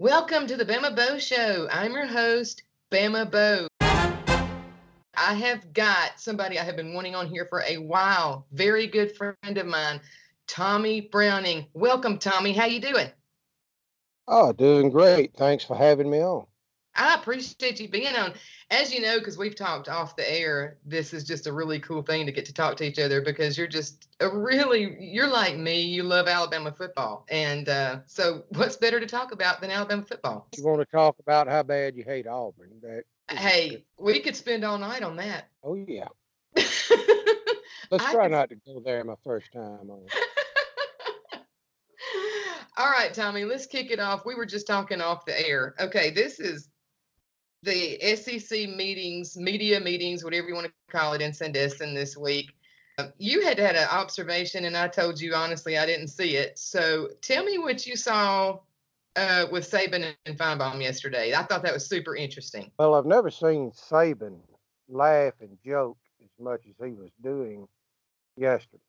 Welcome to the Bama Bo Show. I'm your host, Bama Bo. I have got somebody I have been wanting on here for a while. Very good friend of mine, Tommy Browning. Welcome, Tommy. How you doing? Oh, doing great. Thanks for having me on. I appreciate you being on. As you know, because we've talked off the air, this is just a really cool thing to get to talk to each other because you're just a really, you're like me. You love Alabama football. And uh, so, what's better to talk about than Alabama football? You want to talk about how bad you hate Auburn? That hey, we could spend all night on that. Oh, yeah. Let's try not to go there my first time on. All right, Tommy, let's kick it off. We were just talking off the air. Okay, this is the SEC meetings, media meetings, whatever you want to call it, in Sandestin this week. Uh, You had had an observation, and I told you honestly I didn't see it. So tell me what you saw uh, with Saban and Finebaum yesterday. I thought that was super interesting. Well, I've never seen Saban laugh and joke as much as he was doing yesterday.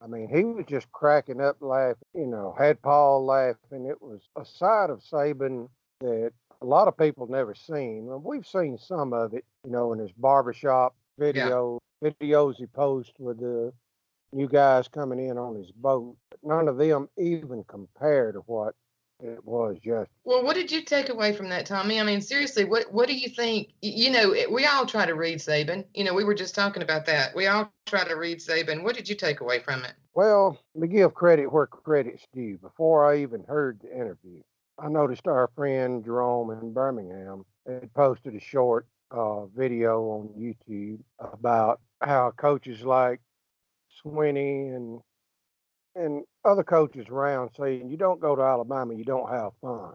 I mean, he was just cracking up laughing, you know, had Paul laughing. It was a side of Saban that a lot of people never seen. We've seen some of it, you know, in his barbershop video, videos he posts with the new guys coming in on his boat. But none of them even compare to what it was just. Well, what did you take away from that, Tommy? I mean, seriously, what what do you think? You know, we all try to read Saban. You know, we were just talking about that. We all try to read Saban. What did you take away from it? Well, let me give credit where credit's due. Before I even heard the interview, I noticed our friend Jerome in Birmingham had posted a short uh, video on YouTube about how coaches like Swinney and and other coaches around saying you don't go to Alabama, you don't have fun.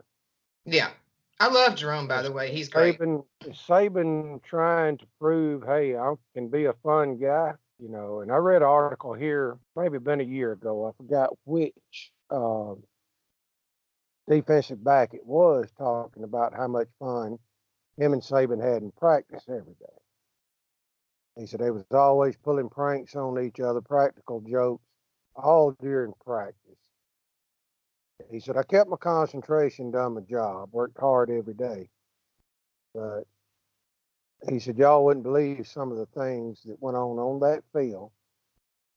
Yeah, I love Jerome. By the way, he's great. Saban Saban trying to prove, hey, I can be a fun guy, you know. And I read an article here, maybe been a year ago. I forgot which um, defensive back it was, talking about how much fun him and Saban had in practice every day. He said they was always pulling pranks on each other, practical jokes, all during practice. He said I kept my concentration, done my job, worked hard every day. But he said, y'all wouldn't believe some of the things that went on on that field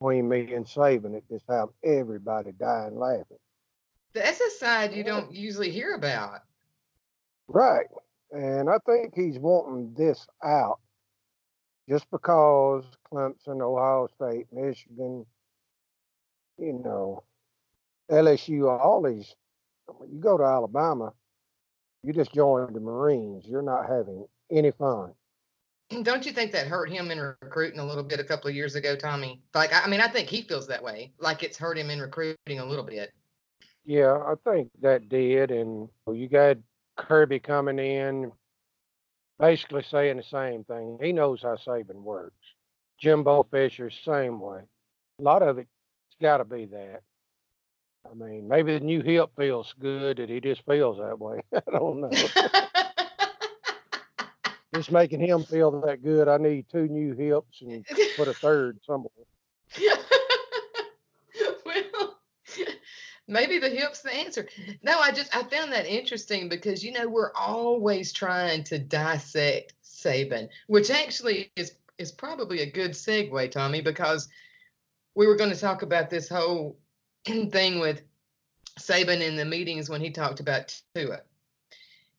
between me and Saban. It just had everybody dying laughing. That's a side you don't usually hear about. Right. And I think he's wanting this out just because Clemson, Ohio State, Michigan, you know, LSU, all these, when you go to Alabama, you just join the Marines. You're not having any fun. Don't you think that hurt him in recruiting a little bit a couple of years ago, Tommy? Like, I I mean, I think he feels that way. Like it's hurt him in recruiting a little bit. Yeah, I think that did. And oh, you got Kirby coming in, basically saying the same thing. He knows how Saban works. Jimbo Fisher, same way. A lot of it's got to be that. I mean, maybe the new hip feels good that he just feels that way. I don't know. just making him feel that good. I need two new hips and put a third somewhere. well, maybe the hip's the answer. No, I just I found that interesting because you know we're always trying to dissect Saban, which actually is is probably a good segue, Tommy, because we were going to talk about this whole thing with Saban in the meetings when he talked about Tua,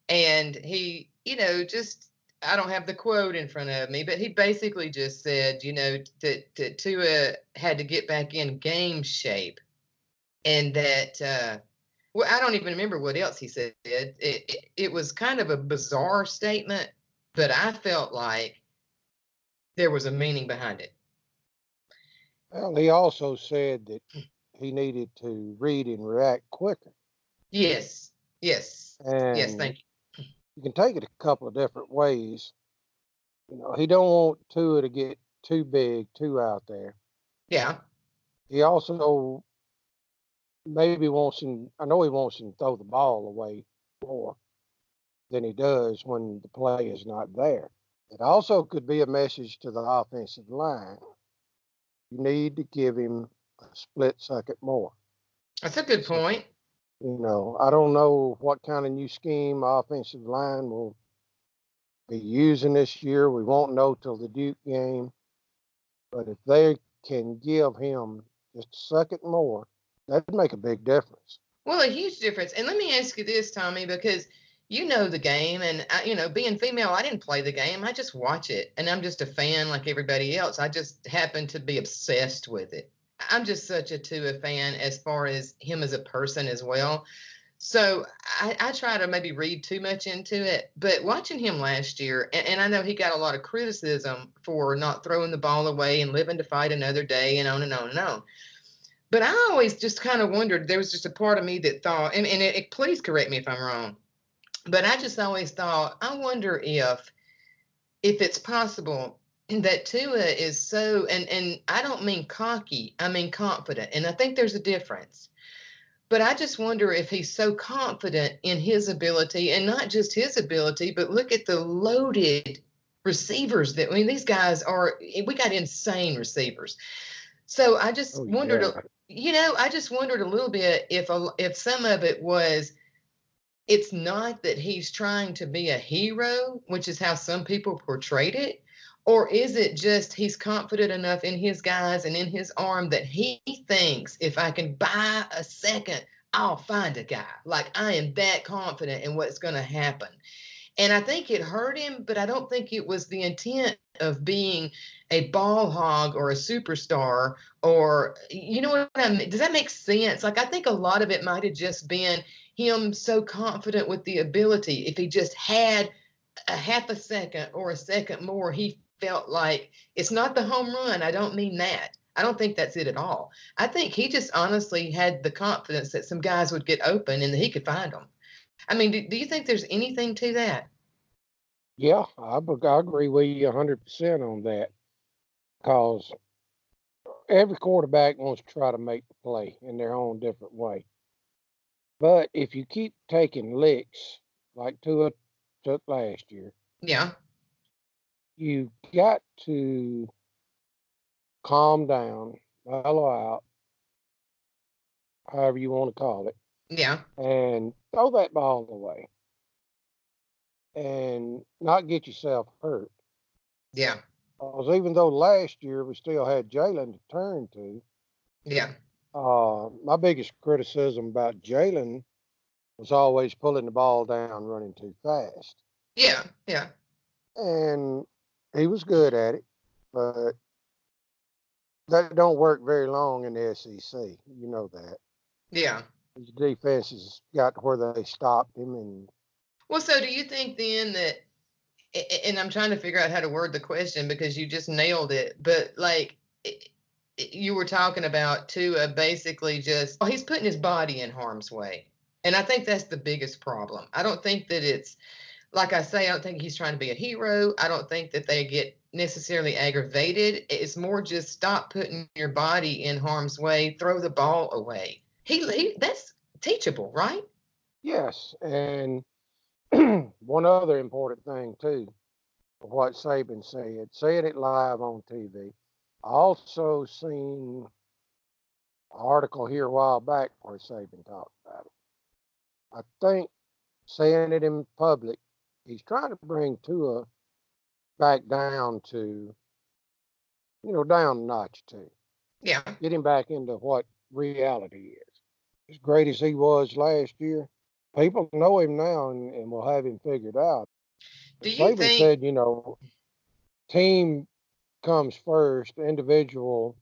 and he, you know, just I don't have the quote in front of me, but he basically just said, you know, that, that Tua had to get back in game shape, and that uh, well, I don't even remember what else he said. It, it it was kind of a bizarre statement, but I felt like there was a meaning behind it. Well, he also said that he needed to read and react quicker. Yes, yes, And yes. Thank you. you can take it a couple of different ways. You know, he don't want Tua to get too big, too out there. Yeah, He also maybe wants him. I know he wants him to throw the ball away more than he does when the play is not there. It also could be a message to the offensive line. You need to give him a split second more. that's a good point. You know, I don't know what kind of new scheme offensive line will be using this year. We won't know till the Duke game. But if they can give him just a second more, that'd make a big difference. Well, a huge difference. And let me ask you this, Tommy, because you know the game, and I, you know, being female, I didn't play the game. I just watch it, and I'm just a fan like everybody else. I just happen to be obsessed with it. I'm just such a Tua fan as far as him as a person as well. So I, I, try to maybe read too much into it, but watching him last year, and, and, I know he got a lot of criticism for not throwing the ball away and living to fight another day and on and on and on. But I always just kind of wondered. There was just a part of me that thought, and, and it, it, please correct me if I'm wrong, but I just always thought, I wonder if if it's possible that Tua is so, and and I don't mean cocky, I mean confident, and I think there's a difference but I just wonder if he's so confident in his ability and not just his ability, but look at the loaded receivers that I mean these guys are we got insane receivers. So I just oh, wondered yeah. you know, I just wondered a little bit if a, if some of it was it's not that he's trying to be a hero, which is how some people portrayed it, or is it just he's confident enough in his guys and in his arm that he thinks if I can buy a second, I'll find a guy? Like I am that confident in what's going to happen. And I think it hurt him, but I don't think it was the intent of being a ball hog or a superstar or, you know what I mean? Does that make sense? Like, I think a lot of it might have just been him so confident with the ability. If he just had a half a second or a second more, he felt like it's not the home run. I don't mean that. I don't think that's it at all. I think he just honestly had the confidence that some guys would get open and that he could find them. I mean, do, do you think there's anything to that? Yeah, I, I agree with you 100% on that because every quarterback wants to try to make the play in their own different way. But if you keep taking licks like Tua took last year, yeah, you got to calm down, mellow out, however you want to call it. Yeah. And throw that ball away and not get yourself hurt. Yeah. Because even though last year we still had Jalen to turn to. Yeah. Uh, my biggest criticism about Jalen was always pulling the ball down, running too fast. Yeah. Yeah. And he was good at it, but that don't work very long in the SEC. You know that. Yeah. His has got where they stopped him, and well, so do you think then that? And I'm trying to figure out how to word the question because you just nailed it. But like you were talking about Tua, basically just well, he's putting his body in harm's way, and I think that's the biggest problem. I don't think that it's like I say, I don't think he's trying to be a hero. I don't think that they get necessarily aggravated. It's more just stop putting your body in harm's way, throw the ball away. He, he that's teachable, right? Yes, and one other important thing too, what Saban said, saying it live on TV. I also seen an article here a while back where Saban talked about it. I think saying it in public he's trying to bring Tua back down to, you know, down a notch too. Yeah. Get him back into what reality is. As great as he was last year, people know him now and, and will have him figured out. Do you Saban think... said, you know, team comes first, individual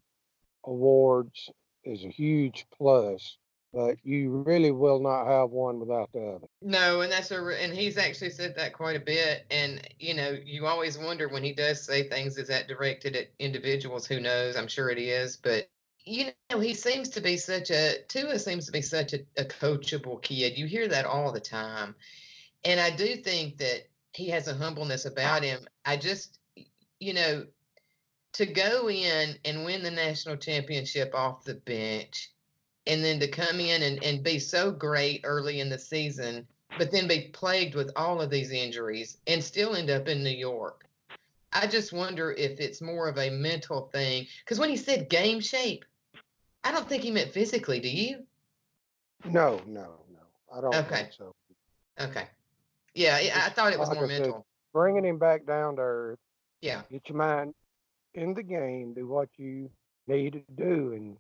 awards is a huge plus but you really will not have one without the other. No, and that's a and he's actually said that quite a bit. And you know, you always wonder when he does say things, is that directed at individuals? Who knows? I'm sure it is, but you know, he seems to be such a Tua seems to be such a, a coachable kid. You hear that all the time, and I do think that he has a humbleness about him. I just, you know, to go in and win the national championship off the bench and then to come in and, and be so great early in the season, but then be plagued with all of these injuries and still end up in New York. I just wonder if it's more of a mental thing. Because when he said game shape, I don't think he meant physically. Do you? No, no, no. I don't Okay. think so. Okay. Yeah, yeah, I thought it was like more said, mental. Bringing him back down to earth, Yeah. get your mind in the game, do what you need to do, and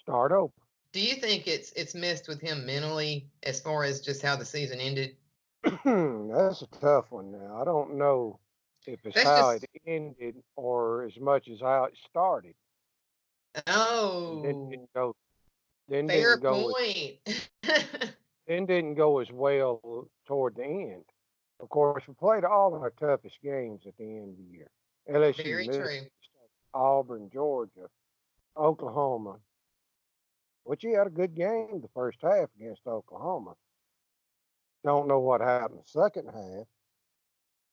start over. Do you think it's it's messed with him mentally as far as just how the season ended? That's a tough one now. I don't know if it's That's how just- it ended or as much as how it started. Oh, Didn't, didn't go. Then fair didn't go. As, point. then didn't go as well toward the end. Of course, we played all of our toughest games at the end of the year. LSU, Very Mississippi true. Auburn, Georgia, Oklahoma. Which he had a good game the first half against Oklahoma. Don't know what happened the second half.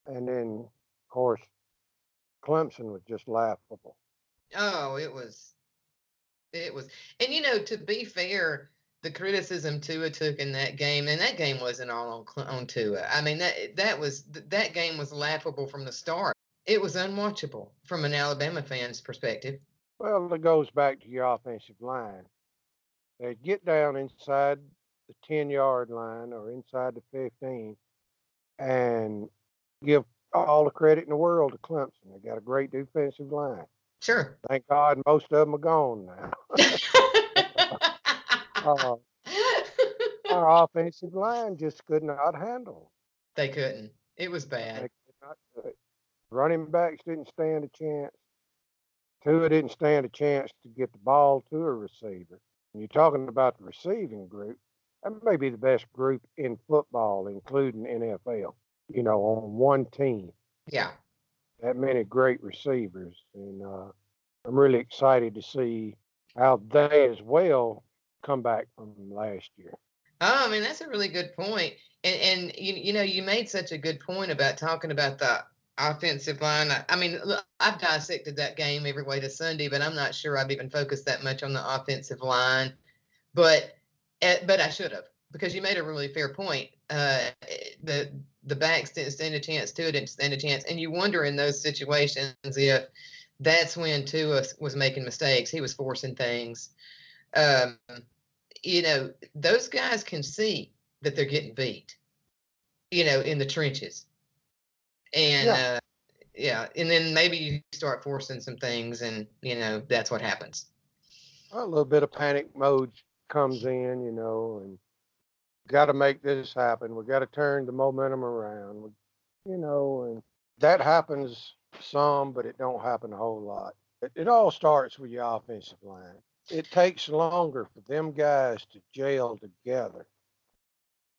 And then, of course, Clemson was just laughable. Oh, it was, it was, and you know, to be fair, the criticism Tua took in that game, and that game wasn't all on on Tua. I mean, that that was that game was laughable from the start. It was unwatchable from an Alabama fan's perspective. Well, it goes back to your offensive line. They get down inside the 10 yard line or inside the 15 and give all the credit in the world to Clemson. They got a great defensive line. Sure. Thank God most of them are gone now. Uh, our offensive line just could not handle. they couldn't. It was bad. could not do it. Running backs didn't stand a chance. Tua didn't stand a chance to get the ball to a receiver. And you're talking about the receiving group. That may be the best group in football, including NFL. You know, on one team, Yeah. That many great receivers, and uh, I'm really excited to see how they as well come back from last year. Oh, I mean, that's a really good point. And and you you know, you made such a good point about talking about the offensive line. I, I mean, look, I've dissected that game every way to Sunday, but I'm not sure I've even focused that much on the offensive line. But eh, but I should have because you made a really fair point. Uh, the the backs didn't stand a chance, Tua didn't stand a chance, and you wonder in those situations if that's when Tua was making mistakes. He was forcing things. Um, you know, those guys can see that they're getting beat, you know, in the trenches. And Yeah. uh yeah, and then maybe you start forcing some things and you know, that's what happens. a little bit of panic mode comes in, you know, and got to make this happen. We got to turn the momentum around, you know, and that happens some, but it don't happen a whole lot. It, it all starts with your offensive line. It takes longer for them guys to gel together.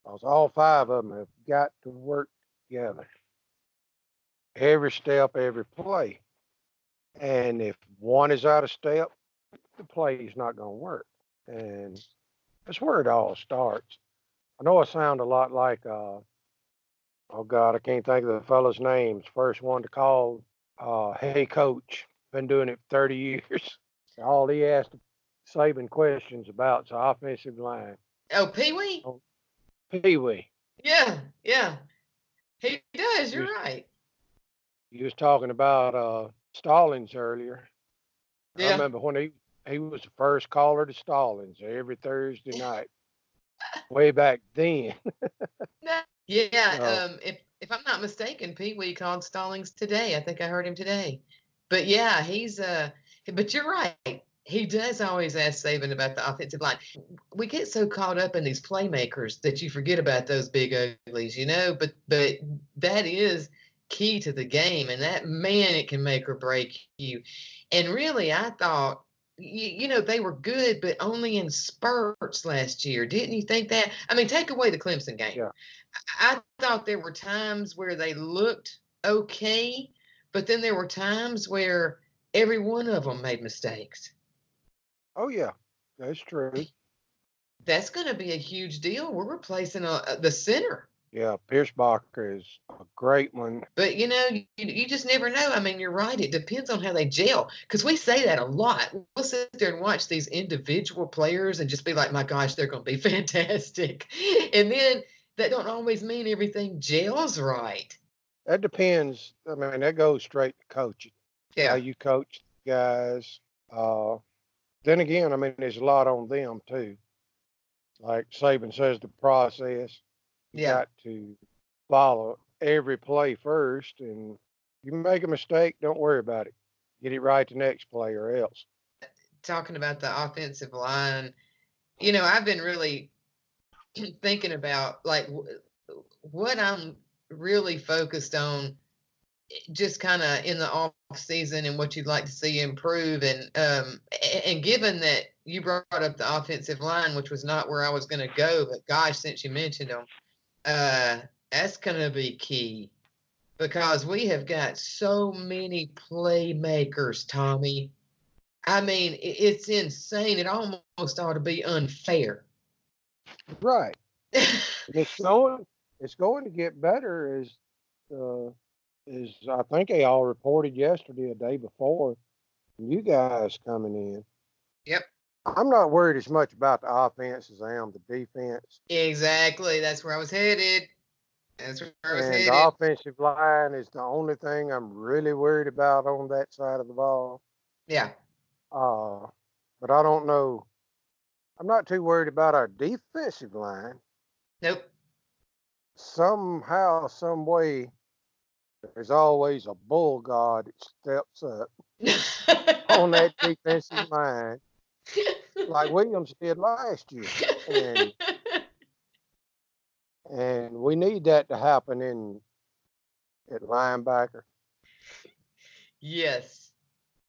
Because all five of them have got to work together. Every step, every play. And if one is out of step, the play is not going to work. And that's where it all starts. I know I sound a lot like, uh, oh God, I can't think of the fellow's names. First one to call, uh, hey coach, been doing it 30 years. All he asked Saban questions about is the offensive line. Oh, Pee Wee? Pee Wee, Yeah, yeah. He does, you're Yes. right. you was talking about uh, Stallings earlier. Yeah. I remember when he he was the first caller to Stallings every Thursday night, way back then. Yeah, Oh. um, if if I'm not mistaken, Pee Wee called Stallings today. I think I heard him today. But yeah, he's uh. But you're right. He does always ask Saban about the offensive line. We get so caught up in these playmakers that you forget about those big uglies, you know. But but that is key to the game, and that man, it can make or break you. And really, I thought. You, you know they were good, but only in spurts last year. Didn't you think that? I mean, take away the Clemson game. Yeah. I thought there were times where they looked okay, but then there were times where every one of them made mistakes. Oh yeah, that's true. That's going to be a huge deal. We're replacing a, a- the center, Yeah, Pierschbacher is a great one. but you know, you, you just never know. I mean, you're right. It depends on how they gel because we say that a lot. We'll sit there and watch these individual players and just be like, my gosh, they're going to be fantastic. And then that don't always mean everything gels right. That depends. I mean, that goes straight to coaching. Yeah. How you coach guys. Uh, then again, I mean, there's a lot on them too. like Saban says, the process. Yeah. got to follow every play first, and you make a mistake, don't worry about it. Get it right the next play, or else. talking about the offensive line, you know, I've been really thinking about like what I'm really focused on just kind of in the off season and what you'd like to see improve and um and given that you brought up the offensive line which was not where I was going to go but gosh since you mentioned them uh that's going to be key because we have got so many playmakers Tommy I mean, it's insane. It almost ought to be unfair. Right. It's going. It's going to get better. As uh, as I think they all reported yesterday, a day before, you guys coming in. Yep. I'm not worried as much about the offense as I am the defense. exactly. That's where I was headed. That's where I was And headed. the offensive line is the only thing I'm really worried about on that side of the ball. yeah. Uh, but I don't know. I'm not too worried about our defensive line. Nope. Somehow, some way, there's always a bull guard that steps up on that defensive line, like Williams did last year. And and we need that to happen in at linebacker. yes.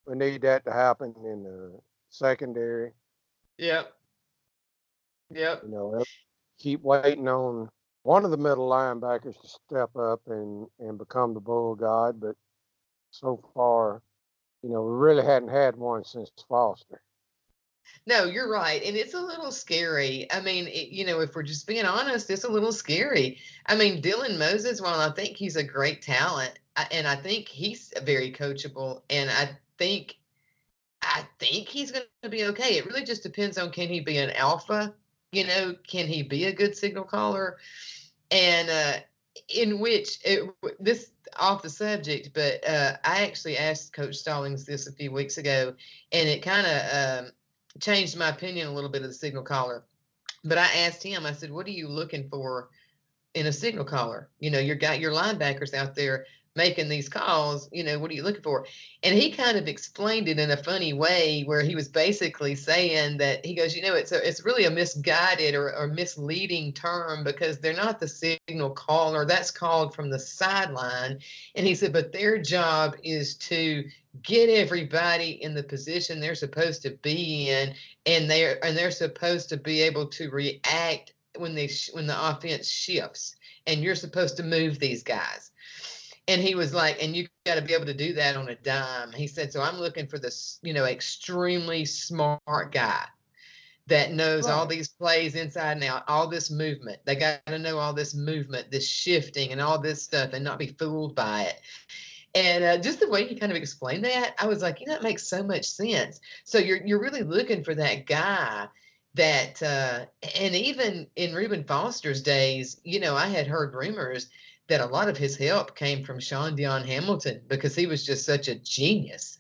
We need that to happen in the secondary. Yep. Yep. You know, keep waiting on one of the middle linebackers to step up and and become the bull guard, but so far, you know, we really hadn't had one since Foster. No, you're right. And it's a little scary. I mean, it, you know, if we're just being honest, it's a little scary. I mean, Dylan Moses, while I think he's a great talent, I, and I think he's very coachable, and I think, I think he's going to be okay. It really just depends on can he be an alpha? You know, can he be a good signal caller? And uh, in which it, this off the subject, but uh, I actually asked Coach Stallings this a few weeks ago, and it kind of um, changed my opinion a little bit of the signal caller. But I asked him, I said, what are you looking for in a signal caller? You know, you've got your linebackers out there making these calls, you know, what are you looking for? And he kind of explained it in a funny way where he was basically saying that he goes, you know, it's a, it's really a misguided or, or misleading term because they're not the signal caller. That's called from the sideline. And he said, but their job is to get everybody in the position they're supposed to be in and they're and they're supposed to be able to react when they sh- when the offense shifts and you're supposed to move these guys. And he was like and you got to be able to do that on a dime. He said so i'm looking for this you know extremely smart guy that knows all these plays inside and out all this movement. They got to know all this movement this shifting and all this stuff and not be fooled by it and uh, just the way he kind of explained that, I was like, you know, it makes so much sense. So you're you're really looking for that guy that, uh, and even in Reuben Foster's days, you know, I had heard rumors that a lot of his help came from Shaun Dion Hamilton because he was just such a genius,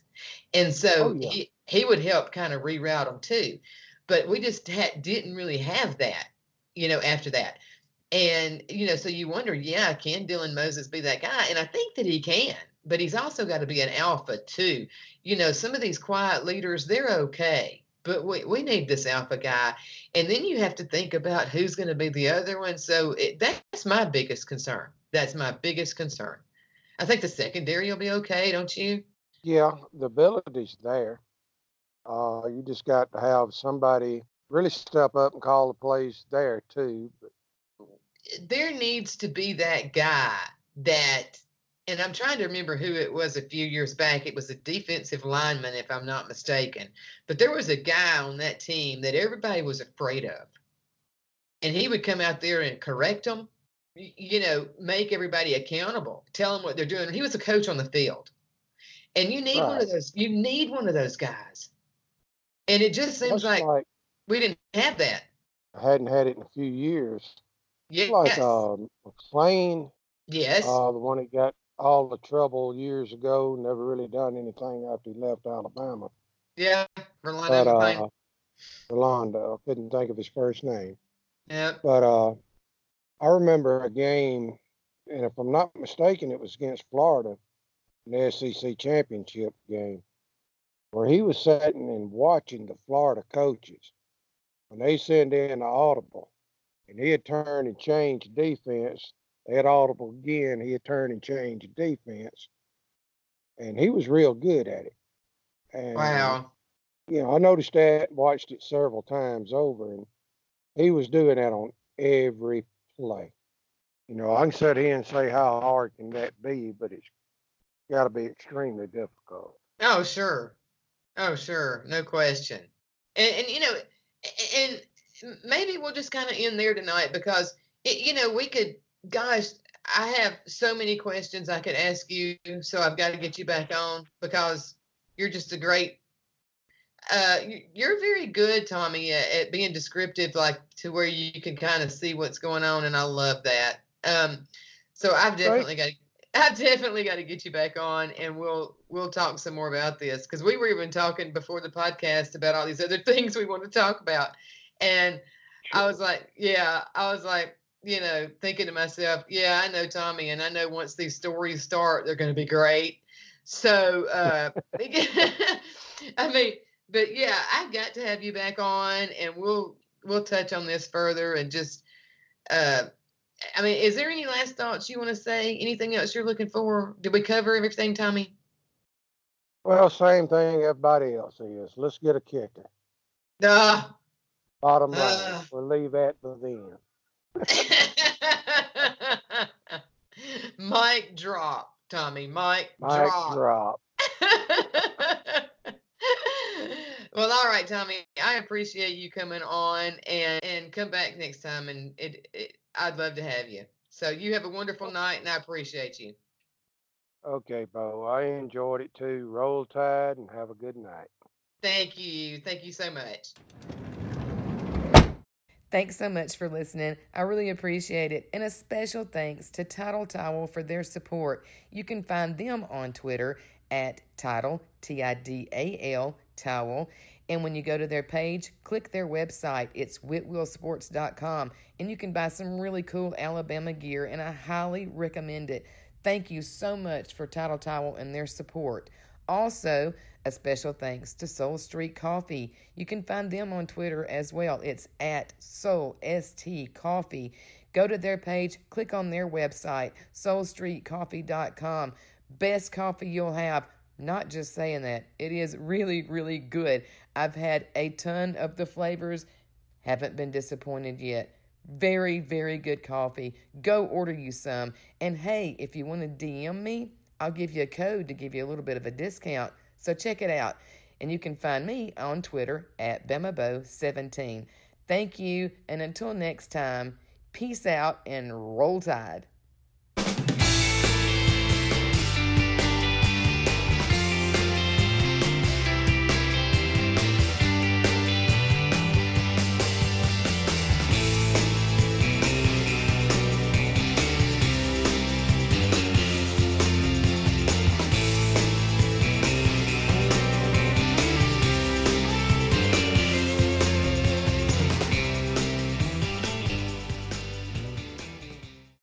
and so Oh, yeah. he he would help kind of reroute them too. But we just had, didn't really have that, you know, after that. And, you know, so you wonder, yeah, can Dylan Moses be that guy? And I think that he can, but he's also got to be an alpha too. You know, some of these quiet leaders, they're okay, but we, we need this alpha guy. And then you have to think about who's going to be the other one. So it, that's my biggest concern. That's my biggest concern. I think the secondary will be okay, don't you? Yeah, the ability's there. Uh, you just got to have somebody really step up and call the plays there too. There needs to be that guy that and I'm trying to remember who it was a few years back. It was a defensive lineman, if I'm not mistaken. But there was a guy on that team that everybody was afraid of. And he would come out there and correct them, you know, make everybody accountable, tell them what they're doing. He was a coach on the field. And you need one of those, you need one of those guys. And it just seems like like we didn't have that. I hadn't had it in a few years. Yes. Like um, McClain, yes. uh, the one that got all the trouble years ago, never really done anything after he left Alabama. yeah. Rolando But uh, Rolando, couldn't think of his first name. Yeah. But uh, I remember a game, and if I'm not mistaken, it was against Florida an the SEC championship game, where he was sitting and watching the Florida coaches when they send in the audible, and he had turned and changed defense. Had audible again. He had turned and changed defense, and he was real good at it. And, Wow. You know, I noticed that, watched it several times over, and he was doing that on every play. You know, I can sit here and say how hard can that be, but it's got to be extremely difficult. Oh, sure. Oh, sure. No question. And, and you know, and maybe we'll just kind of end there tonight because, it, you know, we could, gosh, I have so many questions I could ask you. So I've got to get you back on because you're just a great, uh, you- you're very good, Tommy, at, at being descriptive, like to where you can kind of see what's going on. And I love that. Um, so I've definitely got to I definitely got to get you back on, and we'll we'll talk some more about this because we were even talking before the podcast about all these other things we want to talk about, and I was like, yeah, I was like, you know, thinking to myself, yeah, I know Tommy, and I know once these stories start, they're going to be great. So, uh, I mean, but yeah, I've got to have you back on, and we'll we'll touch on this further and just. Uh, I mean, is there any last thoughts you want to say? Anything else you're looking for? Did we cover everything, Tommy? Well, same thing everybody else is. Let's get a kicker. Duh. Bottom line, Uh. we'll leave that for them. Mic drop, Tommy. Mic Mic drop. drop. well, all right, Tommy. I appreciate you coming on and and come back next time. And it, it I'd love to have you. So you have a wonderful night, and I appreciate you. Okay, Bo. I enjoyed it too. Roll Tide and have a good night. Thank you. Thank you so much. Thanks so much for listening. I really appreciate it. And a special thanks to Tidal Towel for their support. You can find them on Twitter at Tidal, T I D A L, Towel. And when you go to their page, click their website. It's whitwillsports.com. And you can buy some really cool Alabama gear, and I highly recommend it. Thank you so much for Tidal Towel and their support. Also, a special thanks to Soul Street Coffee. You can find them on Twitter as well. It's at Soul ST Coffee. Go to their page, click on their website, soulstreetcoffee.com. Best coffee you'll have. Not just saying that, it is really, really good. I've had a ton of the flavors, haven't been disappointed yet. Very, very good coffee. Go order you some. And hey, if you want to DM me, I'll give you a code to give you a little bit of a discount. So check it out. And you can find me on Twitter at BamaBo17. Thank you, and until next time, peace out and roll tide.